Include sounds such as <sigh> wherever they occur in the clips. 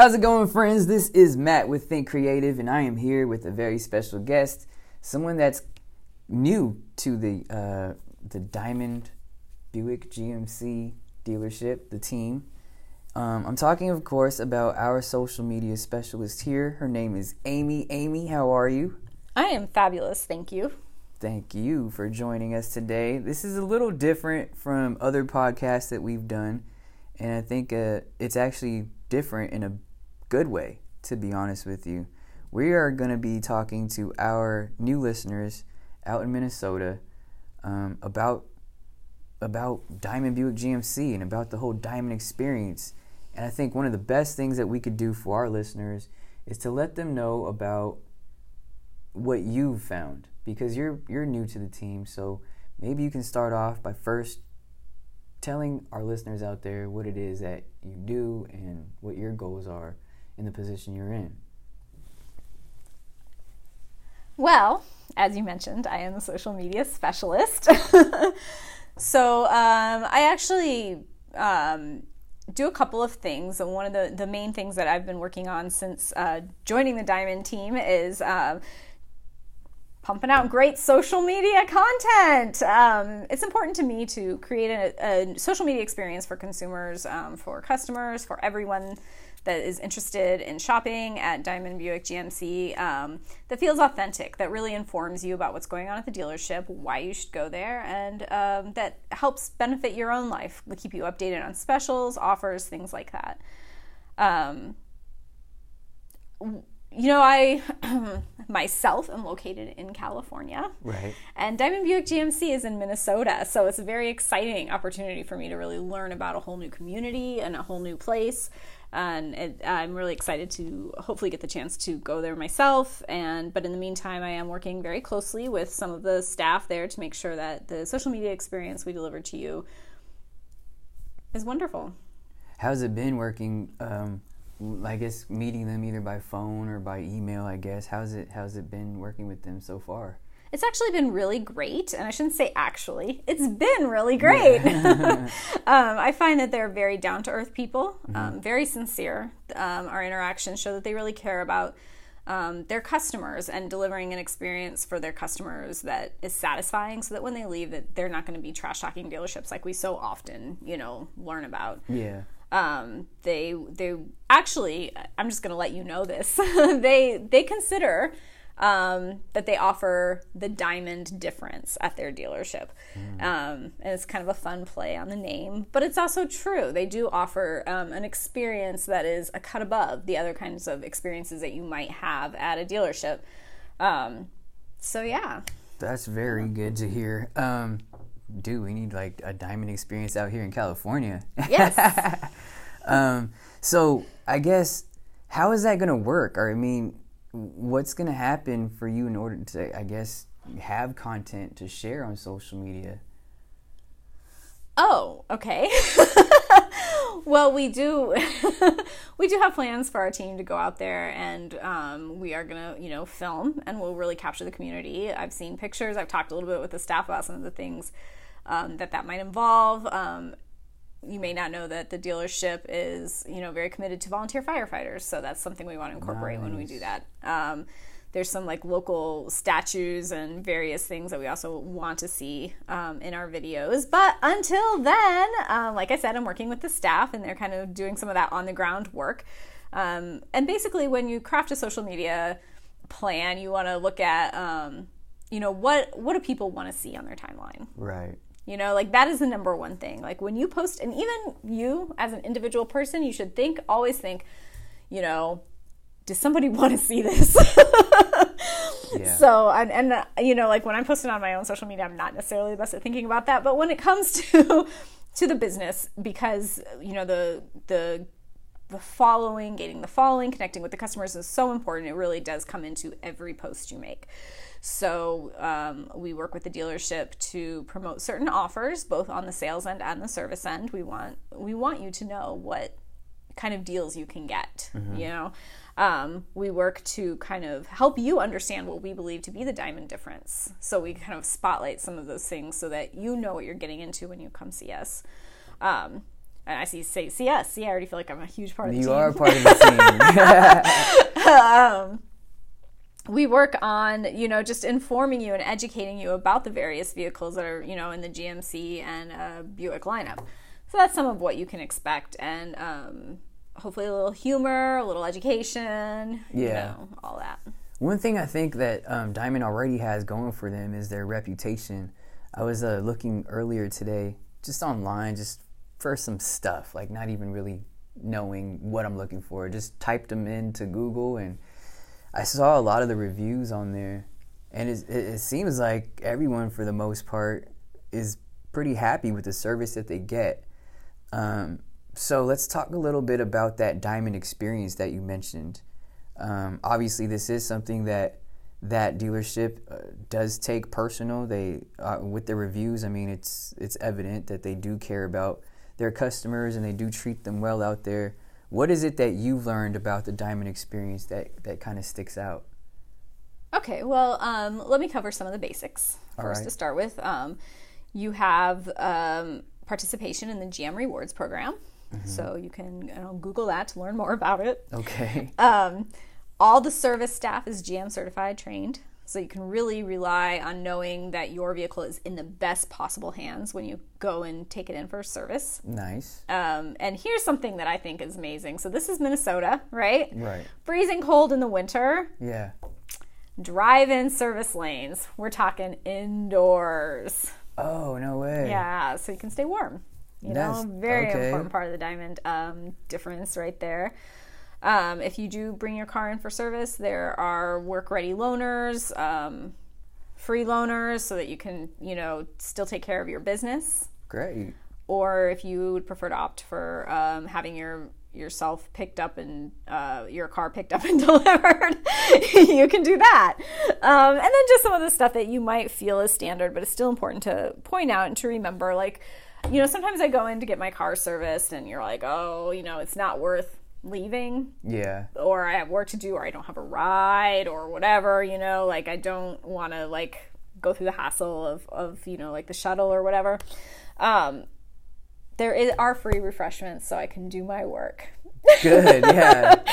How's it going, friends? This is Matt with Think Creative, and I am here with a very special guest, someone that's new to the uh, the Diamond Buick GMC dealership, the team. Um, I'm talking, of course, about our social media specialist here. Her name is Amy. Amy, how are you? I am fabulous, thank you. Thank you for joining us today. This is a little different from other podcasts that we've done, and I think uh, it's actually different in a good way, to be honest with you. We are going to be talking to our new listeners out in Minnesota um, about about Diamond Buick GMC and about the whole Diamond experience. And I think one of the best things that we could do for our listeners is to let them know about what you've found because you're you're new to the team. So maybe you can start off by first telling our listeners out there what it is that you do and what your goals are in the position you're in. Well, as you mentioned, I am a social media specialist. <laughs> so um, I actually um, do a couple of things. And one of the, the main things that I've been working on since uh, joining the Diamond team is. Uh, pumping out great social media content. Um, it's important to me to create a, a social media experience for consumers, um, for customers, for everyone that is interested in shopping at Diamond Buick GMC um, that feels authentic, that really informs you about what's going on at the dealership, why you should go there, and um, that helps benefit your own life. We keep you updated on specials, offers, things like that. Um, you know, I <clears throat> myself am located in California. Right. And Diamond Buick GMC is in Minnesota. So it's a very exciting opportunity for me to really learn about a whole new community and a whole new place. And it, I'm really excited to hopefully get the chance to go there myself. And but in the meantime, I am working very closely with some of the staff there to make sure that the social media experience we deliver to you is wonderful. How's it been working? Um, I guess meeting them either by phone or by email. I guess how's it how's it been working with them so far? It's actually been really great, and I shouldn't say actually. It's been really great. <laughs> <laughs> um, I find that they're very down to earth people, mm-hmm. um, very sincere. Um, our interactions show that they really care about um, their customers and delivering an experience for their customers that is satisfying, so that when they leave, that they're not going to be trash talking dealerships like we so often, you know, learn about. Yeah um, they they actually I'm just going to let you know this. <laughs> They they consider um, that they offer the diamond difference at their dealership. Mm. um, and it's kind of a fun play on the name but it's also true. They do offer um, an experience that is a cut above the other kinds of experiences that you might have at a dealership. Um, so yeah. That's very good to hear. Um, dude, we need like a diamond experience out here in California. Yes. <laughs> um, so I guess how is that going to work? Or I mean, what's going to happen for you in order to, I guess, have content to share on social media? Oh, okay. <laughs> well, we do <laughs> we do have plans for our team to go out there, and um, we are gonna, you know, film, and we'll really capture the community. I've seen pictures. I've talked a little bit with the staff about some of the things um, that that might involve. Um, you may not know that the dealership is, you know, very committed to volunteer firefighters, so that's something we want to incorporate nice. when we do that. Um, there's some like local statues and various things that we also want to see um, in our videos. But until then, um, like I said, I'm working with the staff and they're kind of doing some of that on the ground work. Um, and basically, when you craft a social media plan, you want to look at, um, you know, what what do people want to see on their timeline? Right. You know, like that is the number one thing. Like when you post, and even you as an individual person, you should think, always think, you know, does somebody <laughs> want to see this? yeah. So, and, and uh, you know, like when I'm posting on my own social media, I'm not necessarily the best at thinking about that. But when it comes <laughs> to to the business, because you know the the the following, gaining the following, connecting with the customers is so important. It really does come into every post you make. So um, we work with the dealership to promote certain offers, both on the sales end and the service end. We want we want you to know what kind of deals you can get. Mm-hmm. You know, um, we work to kind of help you understand what we believe to be the diamond difference. So we kind of spotlight some of those things so that you know what you're getting into when you come see us. Um, and I see say see us. See, I already feel like I'm a huge part of the You team. You are a part of the team. <laughs> um, we work on you know just informing you and educating you about the various vehicles that are you know in the GMC and uh, Buick lineup. So that's some of what you can expect, and um, hopefully a little humor, a little education, you Yeah. know, all that. One thing I think that um, Diamond already has going for them is their reputation. I was uh, looking earlier today, just online, just for some stuff, like not even really knowing what I'm looking for. Just typed them into Google, and I saw a lot of the reviews on there, and it, it, seems like everyone, for the most part, is pretty happy with the service that they get. Um, so let's talk a little bit about that Diamond experience that you mentioned. Um, obviously, this is something that that dealership uh, does take personal. They uh, with the reviews. I mean, it's it's evident that they do care about their customers and they do treat them well out there. What is it that you've learned about the Diamond experience that that kind of sticks out? Okay, well, um, let me cover some of the basics All first right. to start with. Um, you have um, participation in the GM Rewards program, Mm-hmm. so you can you know, Google that to learn more about it. Okay. Um, all the service staff is GM certified, trained, so you can really rely on knowing that your vehicle is in the best possible hands when you go and take it in for service. nice. Um, and here's something that I think is amazing. So this is Minnesota, right? Right. Freezing cold in the winter Yeah. drive-in service lanes. We're talking indoors. Oh no way. Yeah, so you can stay warm. You That's- know, very okay. important part of the diamond um, difference right there. Um, if you do bring your car in for service, there are work-ready loaners, um, free loaners, so that you can, you know, still take care of your business. Great. Or if you would prefer to opt for um, having your yourself picked up and uh, your car picked up <laughs> and delivered, <laughs> you can do that. Um, and then just some of the stuff that you might feel is standard, but it's still important to point out and to remember. Like, you know, sometimes I go in to get my car serviced, and you're like, oh, you know, it's not worth leaving Yeah. or I have work to do or I don't have a ride or whatever, you know, like I don't want to like go through the hassle of, of, you know, like the shuttle or whatever. Um, there is, are free refreshments so I can do my work. Good. Yeah. <laughs>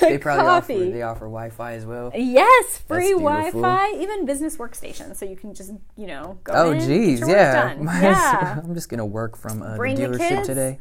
They probably Coffee. offer they offer Wi-Fi as well. Yes, free. Wi-Fi, even business workstations, so you can just you know go. Oh, geez, yeah. <laughs> Yeah. I'm just gonna work from uh, the Bring the dealership today.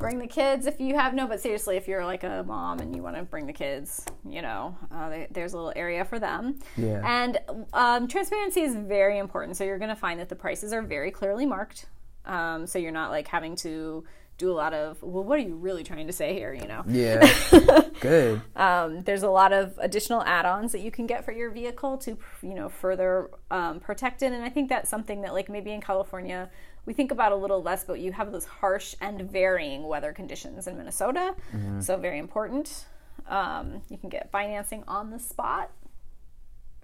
Bring the kids if you have no but seriously if you're like a mom and you want to bring the kids you know uh, they, there's a little area for them Yeah. and um, transparency is very important so you're going to find that the prices are very clearly marked um, so you're not like having to do a lot of well what are you really trying to say here you know Yeah. <laughs> Good. um, there's a lot of additional add-ons that you can get for your vehicle to you know further um, protect it and i think that's something that like maybe in california we think about a little less but you have those harsh and varying weather conditions in minnesota so very important um, you can get financing on the spot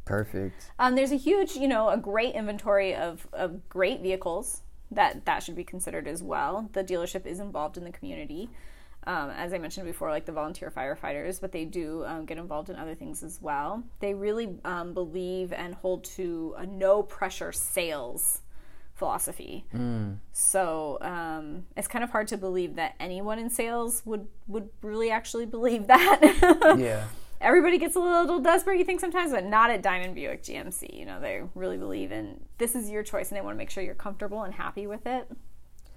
Perfect. um, there's a huge, you know, a great inventory of, of great vehicles that that should be considered as well. The dealership is involved in the community, um, as I mentioned before, like the volunteer firefighters, but they do um, get involved in other things as well. They really um, believe and hold to a no pressure sales philosophy. So um, it's kind of hard to believe that anyone in sales would would really actually believe <laughs> that. Yeah. everybody gets a little desperate, you think sometimes, but not at Diamond Buick GMC. You know, they really believe in this is your choice and they want to make sure you're comfortable and happy with it.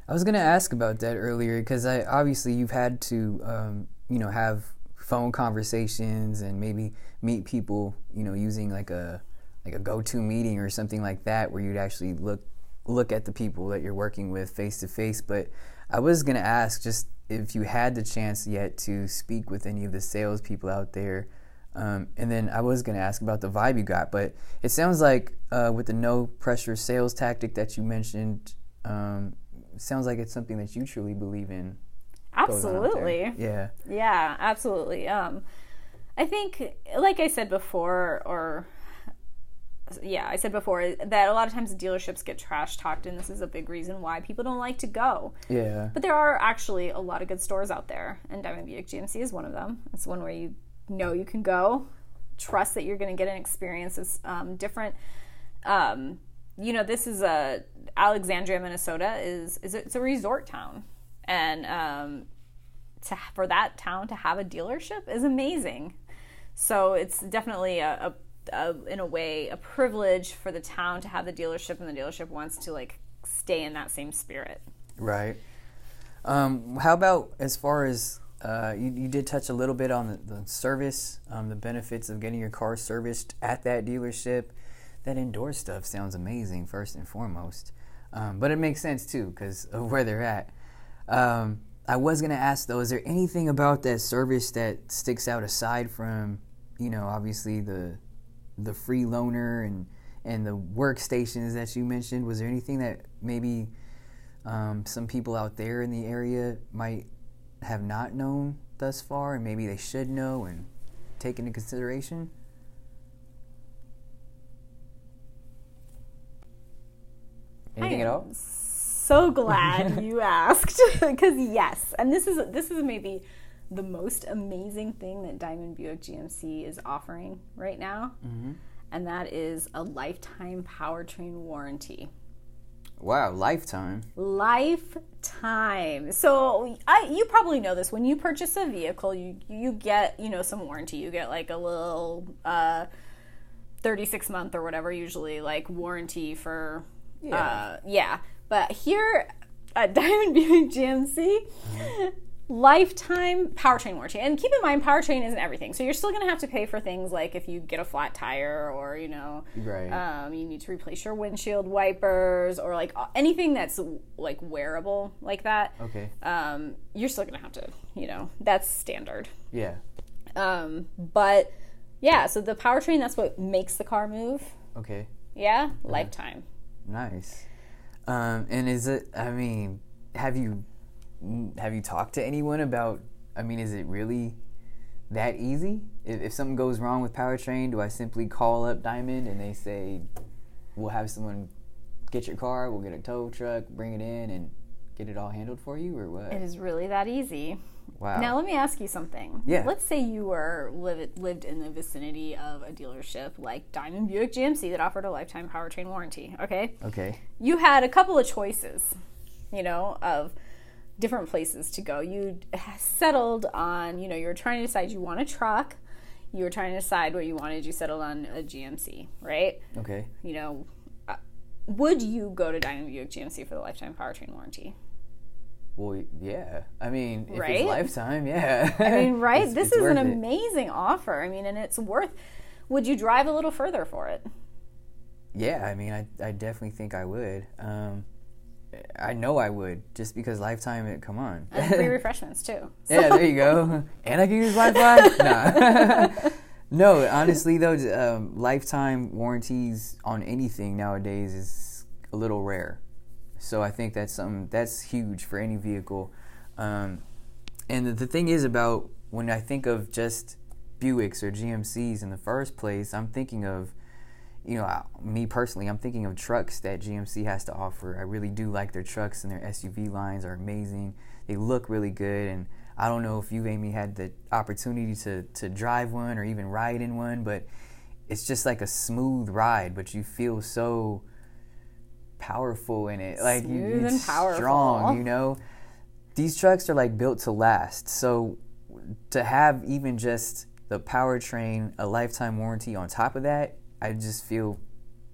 I was gonna ask about that earlier because I obviously you've had to um, you know have phone conversations and maybe meet people you know using like a like a go-to meeting or something like that where you'd actually look look at the people that you're working with face to face. But I was gonna ask just if you had the chance yet to speak with any of the salespeople out there. Um, and then I was going to ask about the vibe you got, but it sounds like uh, with the no pressure sales tactic that you mentioned, um, sounds like it's something that you truly believe in. goes on out there. Absolutely. Yeah. Yeah, absolutely. Um, I think, like I said before, or yeah, I said before that a lot of times dealerships get trash talked, and this is a big reason why people don't like to go. Yeah. But there are actually a lot of good stores out there, and Diamond Buick GMC is one of them. It's one where you know you can go, trust that you're going to get an experience that's um, different. Um, you know, this is a Alexandria, Minnesota is is a, it's a resort town, and um, to for that town to have a dealership is amazing. So it's definitely a, a, a, in a way a privilege for the town to have the dealership, and the dealership wants to like stay in that same spirit. Right. Um, how about as far as uh, you, you did touch a little bit on the, the service, um, the benefits of getting your car serviced at that dealership. That indoor stuff sounds amazing, first and foremost. Um, but it makes sense too because of where they're at. Um, I was gonna ask though, is there anything about that service that sticks out aside from, you know, obviously the the free loaner and and the workstations that you mentioned? Was there anything that maybe um, some people out there in the area might have not known thus far, and maybe they should know and take into consideration? Anything at all? So glad you <laughs> asked <laughs> because yes, and this is this is maybe the most amazing thing that Diamond Buick GMC is offering right now, mm-hmm. and that is a lifetime powertrain warranty. Wow, lifetime. Lifetime. So I, you probably know this. When you purchase a vehicle, you you get you know some warranty. You get like a little uh, thirty six month or whatever, usually like warranty for yeah. Uh, yeah. But here at <laughs> Diamond Buick GMC. Lifetime powertrain warranty. And keep in mind, powertrain isn't everything. So you're still going to have to pay for things like if you get a flat tire or, you know, right. um, you need to replace your windshield wipers or like anything that's like wearable like that. Okay. Um, you're still going to have to, you know, that's standard. Yeah. Um, but yeah, so the powertrain, that's what makes the car move. Okay. Yeah, lifetime. Nice. Um, and is it, I mean, have you have you talked to anyone about? I mean, is it really that easy? If, if something goes wrong with powertrain, do I simply call up Diamond and they say, "We'll have someone get your car, we'll get a tow truck, bring it in, and get it all handled for you, or what?" It is really that easy. Wow. Now let me ask you something. Yeah. Let's say you were live, lived in the vicinity of a dealership like Diamond Buick GMC that offered a lifetime powertrain warranty. Okay. Okay. You had a couple of choices, you know, of different places to go. You settled on, you know, you were trying to decide you want a truck. You were trying to decide what you wanted. You settled on a GMC, right? Okay. You know, uh, would you go to Diamond Buick GMC for the lifetime powertrain warranty? Well, yeah. I mean, if right? it's lifetime, yeah. I mean, <laughs> right? it's, this it's is an it. amazing offer. I mean, and it's worth. Would you drive a little further for it? Yeah, I mean, I, I definitely think I would. Um, I know I would, just because Lifetime. It, come on. And free <laughs> refreshments too. So. Yeah, there you go. <laughs> and I can use Wi-Fi. nah. <laughs> no, honestly though, um, Lifetime warranties on anything nowadays is a little rare. So I think that's something that's huge for any vehicle. Um, and the, the thing is about when I think of just Buicks or GMCs in the first place, I'm thinking of you know, me personally, I'm thinking of trucks that GMC has to offer. I really do like their trucks and their SUV lines are amazing. They look really good, and I don't know if you, Amy, had the opportunity to to drive one or even ride in one, but it's just like a smooth ride. But you feel so powerful in it, like smooth you, powerful. strong. You know, these trucks are like built to last. So to have even just the powertrain, a lifetime warranty on top of that I just feel,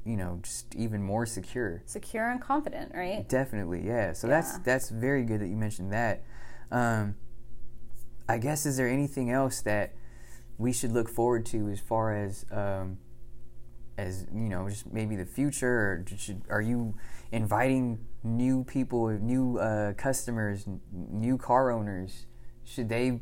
you know, just even more secure. Secure and confident, right? Definitely, yeah. So yeah. that's that's very good that you mentioned that. Um, I guess is there anything else that we should look forward to as far as um, as you know, just maybe the future, or should, are you inviting new people, new uh, customers, new car owners? Should they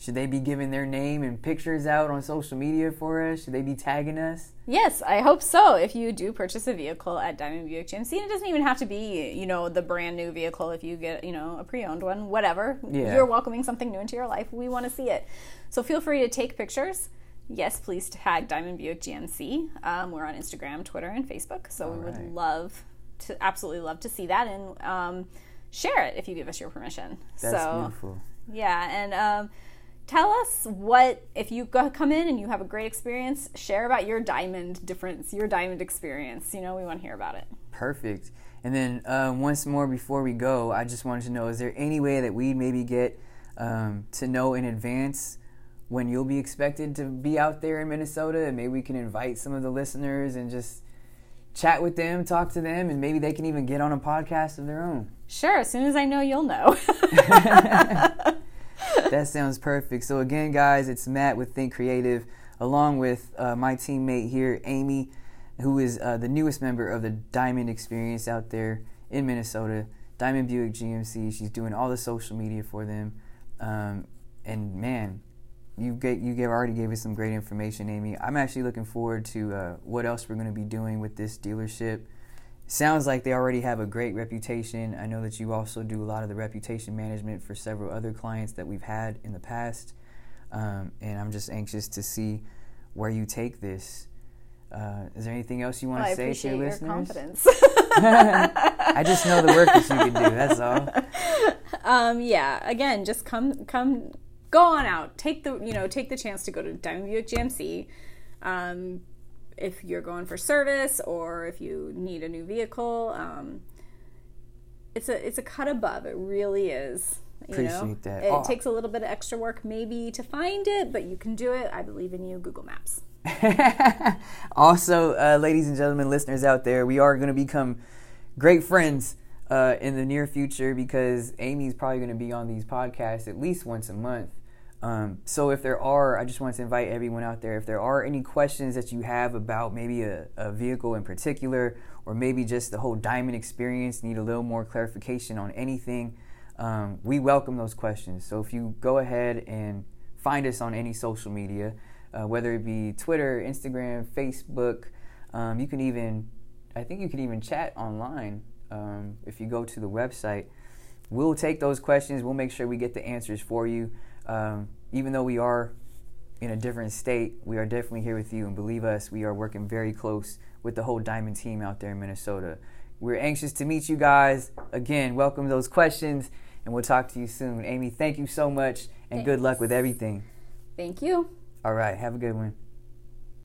should they be giving their name and pictures out on social media for us? Should they be tagging us? Yes, I hope so. If you do purchase a vehicle at Diamond Buick GMC, and it doesn't even have to be, you know, the brand new vehicle. If you get, you know, a pre-owned one, whatever, yeah. you're welcoming something new into your life. We want to see it. So feel free to take pictures. Yes, please tag Diamond Buick GMC. Um, we're on Instagram, Twitter, and Facebook. So All we would right. love to, absolutely love to see that and um, share it if you give us your permission. That's so, beautiful. Yeah, and. Um, tell us what if you come in and you have a great experience share about your diamond difference your diamond experience you know we want to hear about it perfect And then um, once more before we go, I just wanted to know: is there any way that we'd maybe get um, to know in advance when you'll be expected to be out there in Minnesota, and maybe we can invite some of the listeners and just chat with them, talk to them, and maybe they can even get on a podcast of their own. Sure, as soon as I know, you'll know. <laughs> <laughs> <laughs> that sounds perfect. So, again, guys, it's Matt with Think Creative, along with uh, my teammate here, Amy, who is uh, the newest member of the Diamond Experience out there in Minnesota. Diamond Buick GMC. She's doing all the social media for them. Um, and man, you get you already gave us some great information, Amy. I'm actually looking forward to uh, what else we're going to be doing with this dealership. Sounds like they already have a great reputation. I know that you also do a lot of the reputation management for several other clients that we've had in the past, um, and I'm just anxious to see where you take this. Uh, is there anything else you want well, to say to your, your listeners? confidence. <laughs> <laughs> I just know the work that you can do. That's all. <laughs> Um, yeah. Again, just come come go on out. Take the you know take the chance to go to Diamond Buick GMC. Um, if you're going for service or if you need a new vehicle, um, it's a it's a cut above. It really is. You Appreciate know? that. It Oh. takes a little bit of extra work maybe to find it, but you can do it. I believe in you, Google Maps. <laughs> also, uh, ladies and gentlemen, listeners out there, we are going to become great friends uh, in the near future because Amy's probably going to be on these podcasts at least once a month. Um, so, if there are, I just want to invite everyone out there, if there are any questions that you have about maybe a, a vehicle in particular, or maybe just the whole diamond experience, need a little more clarification on anything, um, we welcome those questions. So, if you go ahead and find us on any social media, uh, whether it be Twitter, Instagram, Facebook. Um, you can even, I think you can even chat online um, if you go to the website. We'll take those questions. We'll make sure we get the answers for you. Um, even though we are in a different state, we are definitely here with you. And believe us, we are working very close with the whole Diamond team out there in Minnesota. We're anxious to meet you guys. Again, welcome those questions, and we'll talk to you soon. Amy, thank you so much, and good luck with everything. Thank you. All right, have a good one.